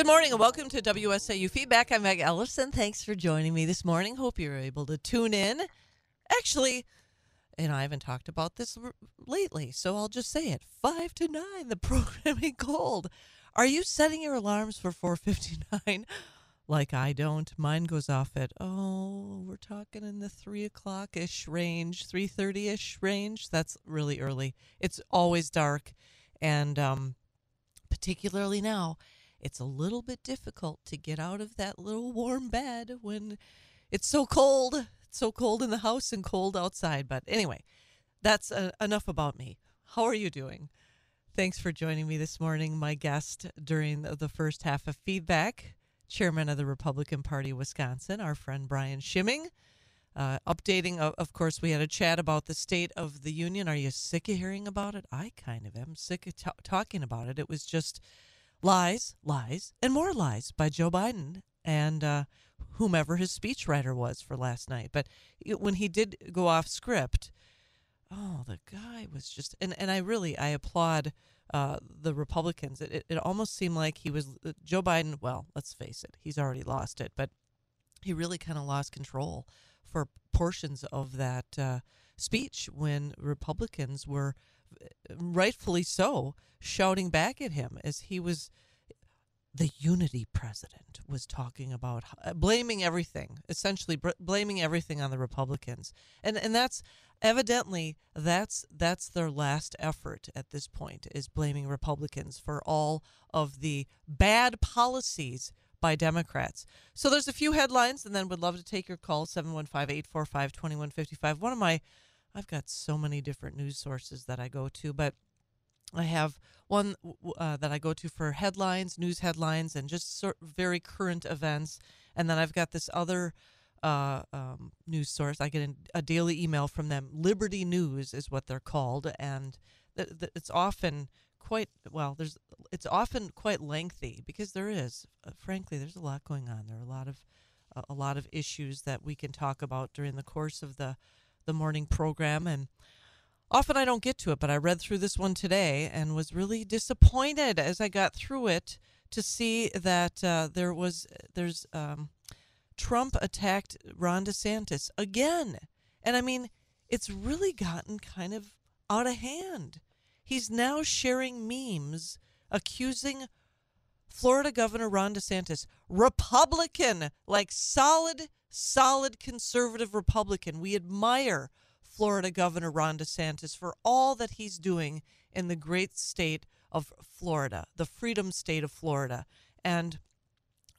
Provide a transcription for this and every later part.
Good morning and welcome to WSAU Feedback. I'm Meg Ellison. Thanks for joining me this morning. Hope you're able to tune in. Actually, and I haven't talked about this r- lately, so I'll just say it. 5 to 9, the programming gold. Are you setting your alarms for 459? Like I don't. Mine goes off at, oh, we're talking in the 3 o'clock-ish range, 3.30ish range. That's really early. It's always dark. And um, particularly now, it's a little bit difficult to get out of that little warm bed when it's so cold. It's so cold in the house and cold outside. But anyway, that's uh, enough about me. How are you doing? Thanks for joining me this morning. My guest during the first half of feedback, chairman of the Republican Party of Wisconsin, our friend Brian Schimming. Uh, updating, of, course, we had a chat about the State of the Union. Are you sick of hearing about it? I kind of am sick of t- talking about it. It was just lies, lies, and more lies by Joe Biden and uh, whomever his speechwriter was for last night. But when he did go off script, oh, the guy was just and and I really I applaud uh, the Republicans. It, it it almost seemed like he was uh, Joe Biden. Well, let's face it, he's already lost it, but he really kind of lost control for portions of that uh, speech when Republicans were rightfully so shouting back at him as he was the unity president was talking about uh, blaming everything essentially br- blaming everything on the republicans. And and that's evidently that's that's their last effort at this point is blaming republicans for all of the bad policies by democrats. So there's a few headlines and then would love to take your call 715-845-2155 one of my i've got so many different news sources that i go to but I have one uh, that I go to for headlines, news headlines, and just sort of very current events. And then I've got this other uh, um, news source. I get a daily email from them. Liberty News is what they're called, and th- th- it's often quite well. There's it's often quite lengthy because there is, uh, frankly, there's a lot going on. There are a lot of uh, a lot of issues that we can talk about during the course of the the morning program and Often I don't get to it, but I read through this one today and was really disappointed as I got through it to see that uh, there was there's um, Trump attacked Ron DeSantis again, and I mean it's really gotten kind of out of hand. He's now sharing memes accusing Florida Governor Ron DeSantis, Republican, like solid, solid conservative Republican. We admire Florida Governor Ron DeSantis for all that he's doing in the great state of Florida, the freedom state of Florida. And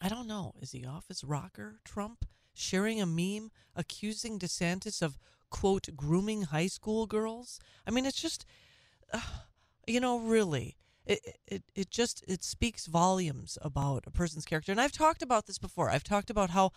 I don't know, is he off his rocker, Trump, sharing a meme accusing DeSantis of, quote, grooming high school girls? I mean, it's just, uh, you know, really. It, it it just it speaks volumes about a person's character and i've talked about this before i've talked about how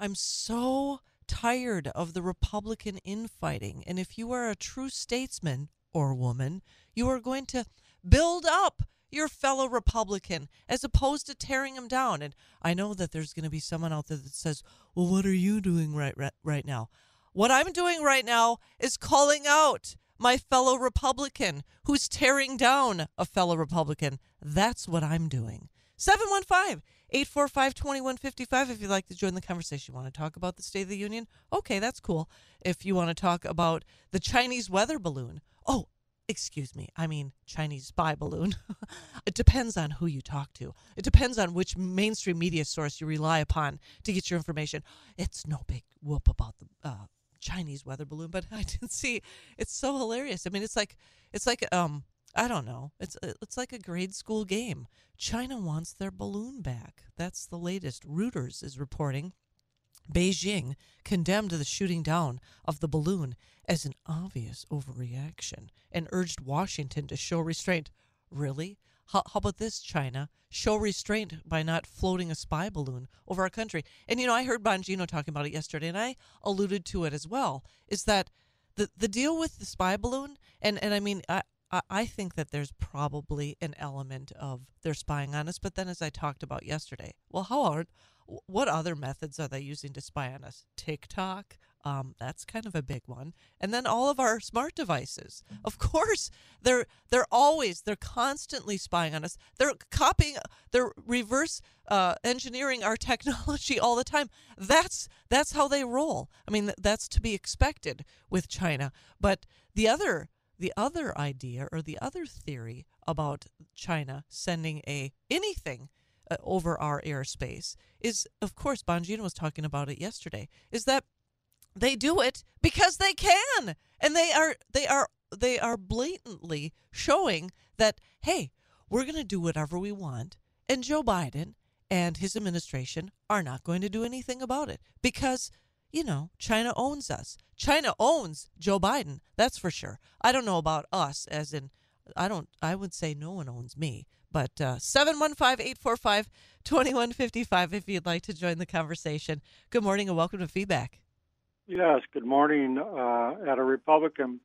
i'm so tired of the Republican infighting. And if you are a true statesman or woman, you are going to build up your fellow Republican as opposed to tearing him down. And I know that there's going to be someone out there that says, "Well, what are you doing right right, right now?" What I'm doing right now is calling out my fellow Republican who's tearing down a fellow Republican. That's what I'm doing. 715 845 2155 if you'd like to join the conversation. You want to talk about the State of the Union? Okay, that's cool. If you want to talk about the Chinese weather balloon, oh, excuse me, I mean Chinese spy balloon. it depends on who you talk to. It depends on which mainstream media source you rely upon to get your information. It's no big whoop about the uh, Chinese weather balloon, but I didn't see it's so hilarious. I mean, it's like it's like um I don't know. It's uh, it's like a grade school game. China wants their balloon back. That's the latest. Reuters is reporting Beijing condemned the shooting down of the balloon as an obvious overreaction and urged Washington to show restraint. Really? How, how about this, China? Show restraint by not floating a spy balloon over our country. And you know, I heard Bongino talking about it yesterday, and I alluded to it as well. Is that the the deal with the spy balloon? And and I mean, I, I think that there's probably an element of they're spying on us. But then, as I talked about yesterday, well, how are what other methods are they using to spy on us? TikTok? Um, that's kind of a big one. And then all of our smart devices. Of course, they're they're always they're constantly spying on us. They're copying, they're reverse uh, engineering our technology all the time. That's that's how they roll. I mean, that's to be expected with China. But the other the other idea or the other theory about China sending a anything uh, over our airspace is, of course, Bongino was talking about it yesterday. Is that they do it because they can, and they are they are they are blatantly showing that hey, we're going to do whatever we want, and Joe Biden and his administration are not going to do anything about it because you know, China owns us. China owns Joe Biden. That's for sure. I don't know about us, as in, I don't, I would say no one owns me. But uh, 715 845 2155 if you'd like to join the conversation. Good morning and welcome to Feedback. Yes, good morning. Uh, at a Republican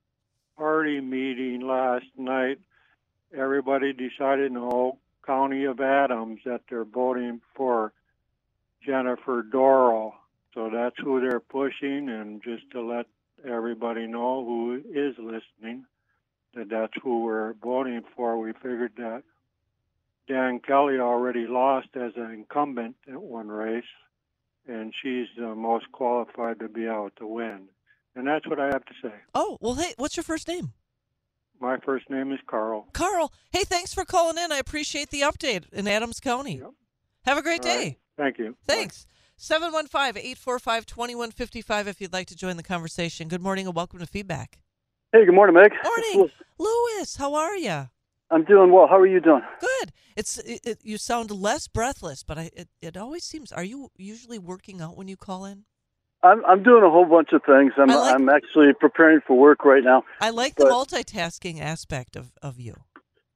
Party meeting last night, everybody decided in the whole county of Adams that they're voting for Jennifer Dorow. So that's who they're pushing, and just to let everybody know who is listening that that's who we're voting for. We figured that Dan Kelly already lost as an incumbent at one race, and she's the most qualified to be out to win. And that's what I have to say. Oh, well, hey, what's your first name? My first name is Carl. Carl, hey, thanks for calling in. I appreciate the update in Adams County. Yep. Have a great All day. right. Thank you. Thanks. 715 845 2155 if you'd like to join the conversation. Good morning and welcome to Feedback. Hey, good morning, Meg. Morning. Lewis, how are you? I'm doing well. How are you doing? Good. It's it, it, you sound less breathless, but I it, it always seems. Are you usually working out when you call in? I'm I'm doing a whole bunch of things. I'm like- I'm actually preparing for work right now. I like the multitasking aspect of, of you.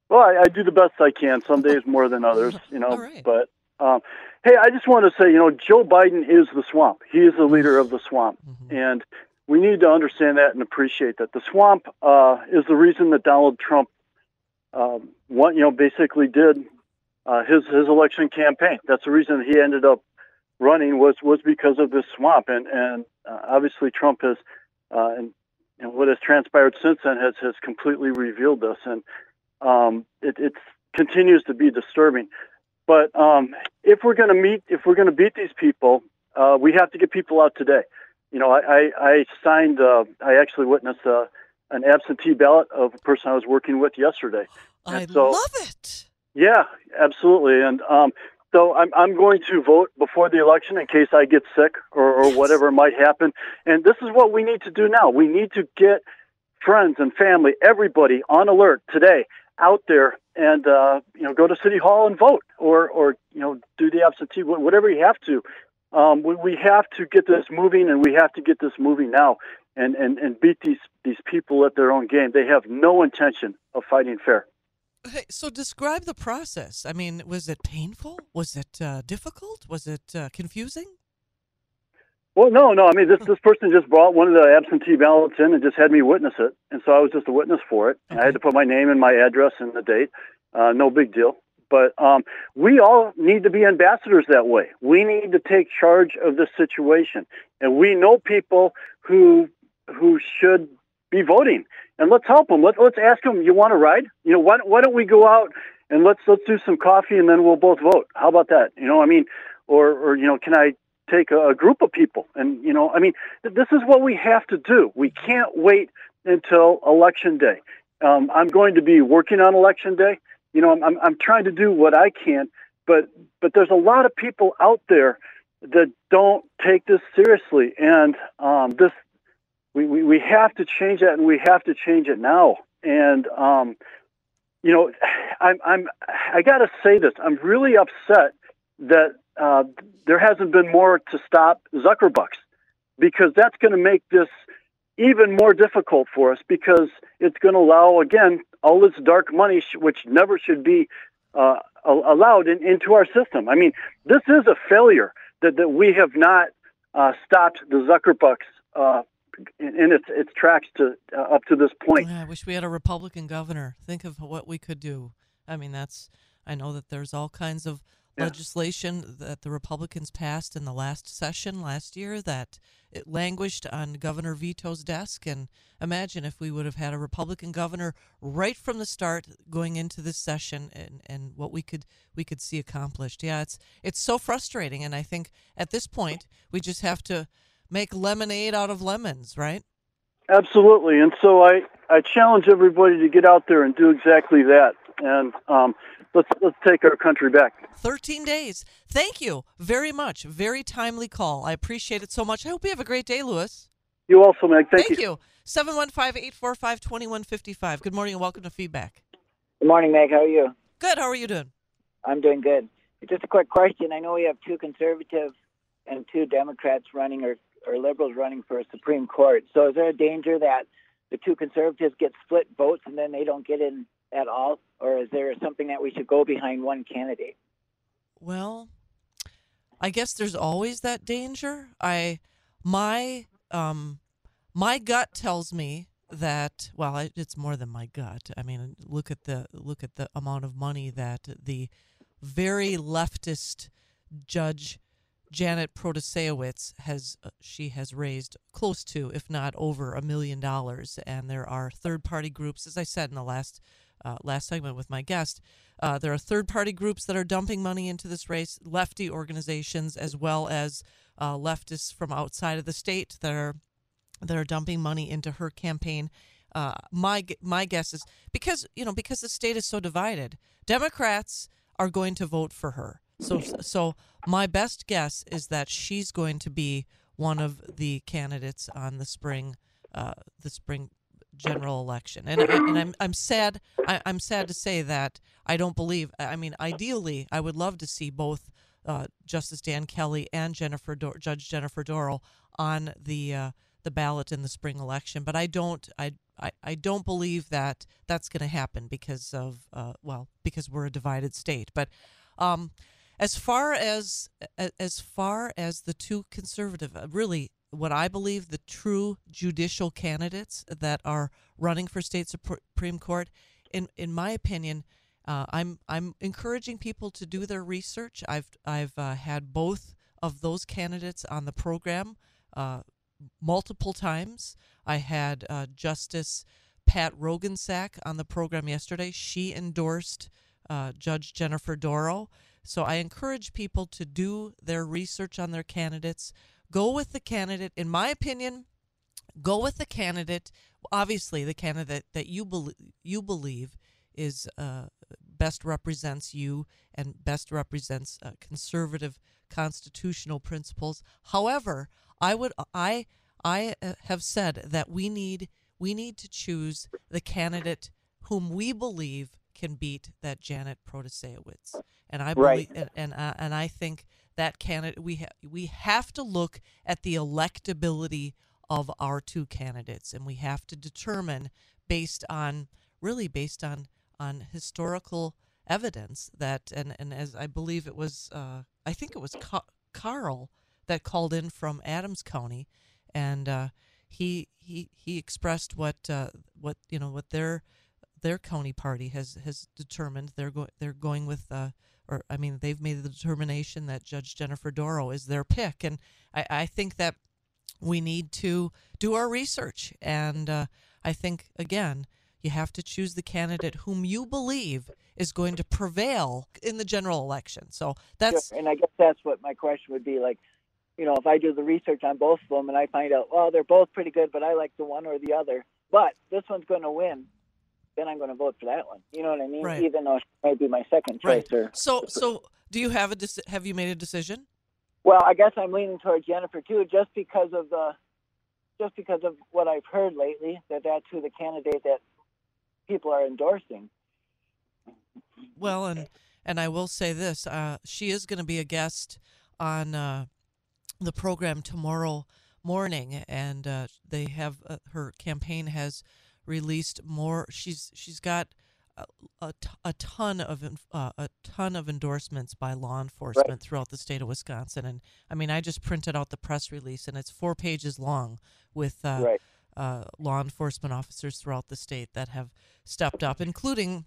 Well, I, I do the best I can. Some days more than others, you know. All right. But um, hey, I just want to say, you know, Joe Biden is the swamp. He is the leader of the swamp, Mhm. and we need to understand that and appreciate that. The swamp uh, is the reason that Donald Trump, um, what you know, basically did uh, his his election campaign. That's the reason he ended up running was was because of this swamp, and and uh, obviously Trump has, uh, and, and what has transpired since then has has completely revealed this, and um, it it continues to be disturbing. But um, if we're going to meet, if we're going to beat these people, uh, we have to get people out today. You know, I I, I signed, uh, I actually witnessed uh, an absentee ballot of a person I was working with yesterday. I so- love it. Yeah, absolutely. And um, so I'm I'm going to vote before the election in case I get sick or, or whatever might happen. And this is what we need to do now. We need to get friends and family, everybody on alert today out there and uh, you know go to city hall and vote or or you know do the absentee whatever you have to. Um, we, we have to get this moving and we have to get this moving now and, and, and beat these these people at their own game. They have no intention of fighting fair. Hey, so describe the process. I mean, was it painful? Was it uh, difficult? Was it uh, confusing? Well, no, no. I mean, this this person just brought one of the absentee ballots in and just had me witness it, and so I was just a witness for it. And I had to put my name and my address and the date. Uh, no big deal. But um, we all need to be ambassadors that way. We need to take charge of this situation, and we know people who who should be voting, and let's help them. Let, let's ask them. You want to ride? You know, why, why don't we go out and let's let's do some coffee, and then we'll both vote. How about that? You know, I mean, or or you know, can I take a, a group of people. And you know i mean th- this is what we have to do. We can't wait until election day. Um, i'm going to be working on election day. You know I'm, I'm, trying to do what i can but but there's a lot of people out there that don't take this seriously. And um, this we, we, we have to change that and we have to change it now. And um, you know i'm i'm i got to say this. I'm really upset that uh, there hasn't been more to stop Zuckerbucks because that's going to make this even more difficult for us because it's going to allow again all this dark money which never should be uh, allowed in, into our system. I mean, this is a failure that, that we have not uh, stopped the Zuckerbucks uh, in, in its its tracks to uh, up to this point. Yeah, I wish we had a Republican governor. Think of what we could do. I mean, that's. I know that there's all kinds of Yeah. legislation that the Republicans passed in the last session last year that it languished on Governor Vito's desk. And imagine if we would have had a Republican governor right from the start going into this session and, and what we could we could see accomplished. Yeah, it's it's so frustrating. And I think at this point we just have to make lemonade out of lemons, right? Absolutely. And so I, I challenge everybody to get out there and do exactly that. And um, let's let's take our country back. 13 days. Thank you very much. Very timely call. I appreciate it so much. I hope you have a great day, Lewis. You also, Meg. Thank, Thank you. 715 845 2155. Good morning and welcome to Feedback. Good morning, Meg. How are you? Good. How are you doing? I'm doing good. Just a quick question. I know we have two conservative and two Democrats running or, or liberals running for a Supreme Court. So is there a danger that the two conservatives get split votes and then they don't get in at all? Or is there something that we should go behind one candidate? Well, I guess there's always that danger. I my um my gut tells me that well, I, it's more than my gut. I mean, look at the look at the amount of money that the very leftist judge Janet Protasiewicz has uh, she has raised close to, if not over, a million dollars, and there are third party groups, as I said in the last uh, last segment with my guest. Uh, there are third party groups that are dumping money into this race, lefty organizations, as well as uh, leftists from outside of the state that are that are dumping money into her campaign. Uh, my my guess is because you know because the state is so divided, Democrats are going to vote for her. So so my best guess is that she's going to be one of the candidates on the spring uh, the spring general election. And, and I'm I'm sad I, I'm sad to say that I don't believe. I mean, ideally, I would love to see both uh, Justice Dan Kelly and Jennifer Dor- Judge Jennifer Dorow on the uh, the ballot in the spring election. But I don't I I, I don't believe that that's going to happen because of uh, well because we're a divided state. But um, as far as as far as the two conservative, uh, really what I believe the true judicial candidates that are running for state supreme court, in in my opinion, uh, I'm I'm encouraging people to do their research. I've I've uh, had both of those candidates on the program uh, multiple times. I had uh, Justice Pat Roggensack on the program yesterday. She endorsed uh, Judge Jennifer Dorow. So I encourage people to do their research on their candidates. Go with the candidate, in my opinion, go with the candidate. Obviously, the candidate that you believe you believe is uh, best represents you and best represents uh, conservative constitutional principles. However, I would I I uh, have said that we need we need to choose the candidate whom we believe can beat that Janet Protasiewicz. And I believe Right. and and, uh, and I think that candidate we ha- we have to look at the electability of our two candidates and we have to determine based on really based on on historical evidence that and and as I believe it was uh, I think it was Ca- Carl that called in from Adams County and uh, he he he expressed what uh, what you know what their their county party has has determined they're going they're going with uh, or I mean they've made the determination that Judge Jennifer Dorow is their pick and I, I think that we need to do our research and uh, I think again you have to choose the candidate whom you believe is going to prevail in the general election so that's Sure. And I guess that's what my question would be like. You know, if I do the research on both of them and I find out, well, they're both pretty good, but I like the one or the other, but this one's going to win, then I'm going to vote for that one. You know what I mean? Right. Even though it might be my second right choice. Or so so do you have a have you made a decision well, I guess I'm leaning toward Jennifer too, just because of the, just because of what I've heard lately that that's who the candidate that people are endorsing. Well, and and I will say this: uh, she is going to be a guest on uh, the program tomorrow morning, and uh, they have uh, her campaign has released more. She's she's got a, a, t- a ton of uh, a ton of endorsements by law enforcement throughout the state of Wisconsin, and I mean, I just printed out the press release, and it's four pages long with uh, Right. uh, law enforcement officers throughout the state that have stepped up, including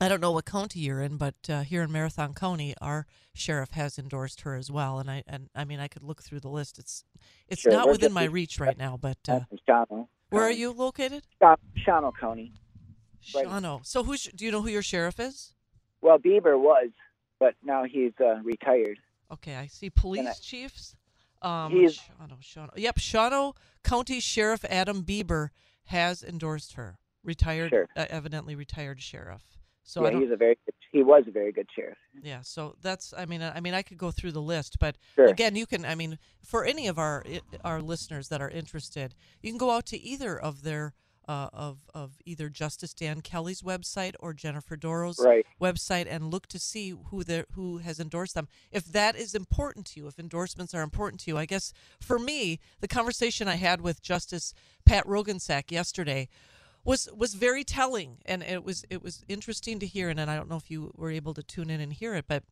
I don't know what county you're in, but uh, here in Marathon County, our sheriff has endorsed her as well. And I and I mean, I could look through the list. It's it's Sure, not within my reach right now. But uh, I'm from Shawano. Where are you located? Shawano County. Right. Shawano. So who's do you know who your sheriff is? Well, Bieber was, but now he's uh, retired. Okay, I see police I- chiefs. Um, He's- Shawano, Shawano. Yep, Shawano County Sheriff Adam Bieber has endorsed her. Retired, Sure. uh, evidently retired sheriff. So yeah, he's a very good, he was a very good sheriff. Yeah, so that's. I mean, I mean, I could go through the list, but Sure. again, you can. I mean, for any of our our listeners that are interested, you can go out to either of their. Uh, of of either Justice Dan Kelly's website or Jennifer Dorow's Right. website and look to see who they who has endorsed them. If that is important to you, if endorsements are important to you, I guess for me, the conversation I had with Justice Pat Roggensack yesterday was was very telling, and it was it was interesting to hear. And, and I don't know if you were able to tune in and hear it, but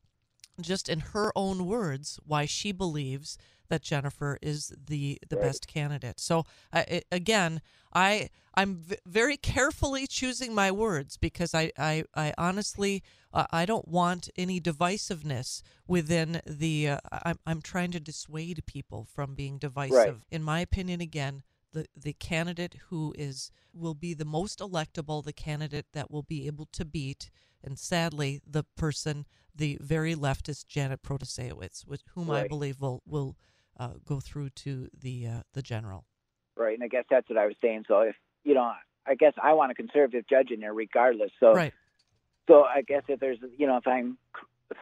just in her own words, why she believes that Jennifer is the the Right. best candidate. So I I- again, I I'm v- very carefully choosing my words because I I, I honestly uh, I don't want any divisiveness within the. Uh, I'm I'm trying to dissuade people from being divisive. In my opinion, again. The, the candidate who is will be the most electable, the candidate that will be able to beat, and sadly, the person, the very leftist Janet Protasiewicz, with whom I believe will will uh, go through to the uh, the general. Right. And I guess that's what I was saying. So if you know, I guess I want a conservative judge in there regardless. So Right. so I guess if there's you know if I'm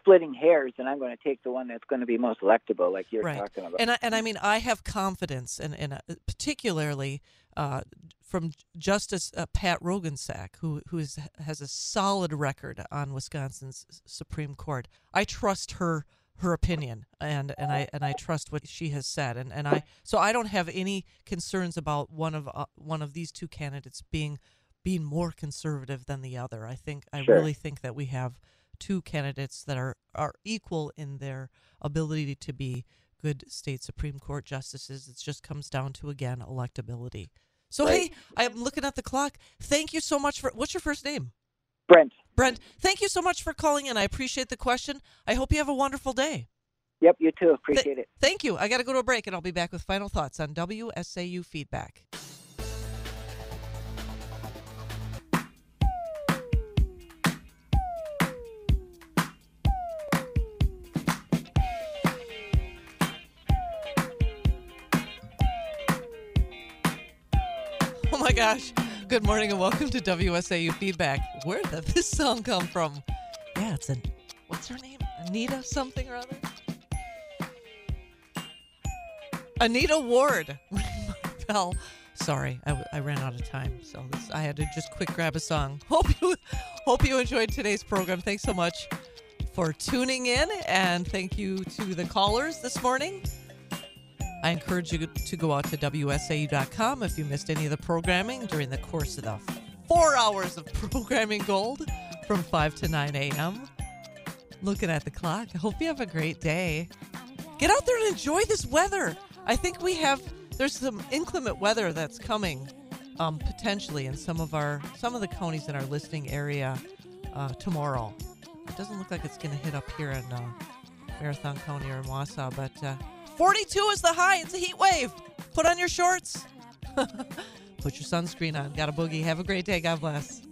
splitting hairs, then I'm going to take the one that's going to be most electable, like you're Right. talking about. And I, and I mean, I have confidence, and and uh, particularly uh, from Justice uh, Pat Roggensack, who who is, has a solid record on Wisconsin's Supreme Court. I trust her her opinion, and and I and I trust what she has said, and and I so I don't have any concerns about one of uh, one of these two candidates being being more conservative than the other. I think I Sure. really think that we have two candidates that are are equal in their ability to be good state Supreme Court justices. It just comes down to again electability. So hey, I'm looking at the clock. Thank you so much for what's your first name? Brent. Brent, thank you so much for calling in. I appreciate the question. I hope you have a wonderful day. Yep. You too. Appreciate it. Thank you. I got to go to a break and I'll be back with final thoughts on WSAU feedback. Oh my gosh. Good morning and welcome to WSAU Feedback. Where did this song come from? Yeah, it's an what's her name? Anita something or other? Anita Ward. Bell. Sorry, I ran out of time, so this, I had to just quick grab a song. Hope you hope you enjoyed today's program. Thanks so much for tuning in, and thank you to the callers this morning. I encourage you to go out to WSAU.com if you missed any of the programming during the course of the four hours of programming gold from 5 to 9 a.m. Looking at the clock, I hope you have a great day. Get out there and enjoy this weather. I think we have, there's some inclement weather that's coming um, potentially in some of our, some of the counties in our listening area uh, tomorrow. It doesn't look like it's going to hit up here in uh, Marathon County or in Wausau, but uh, 42 is the high. It's a heat wave. Put on your shorts. Put your sunscreen on. Got a boogie. Have a great day. God bless.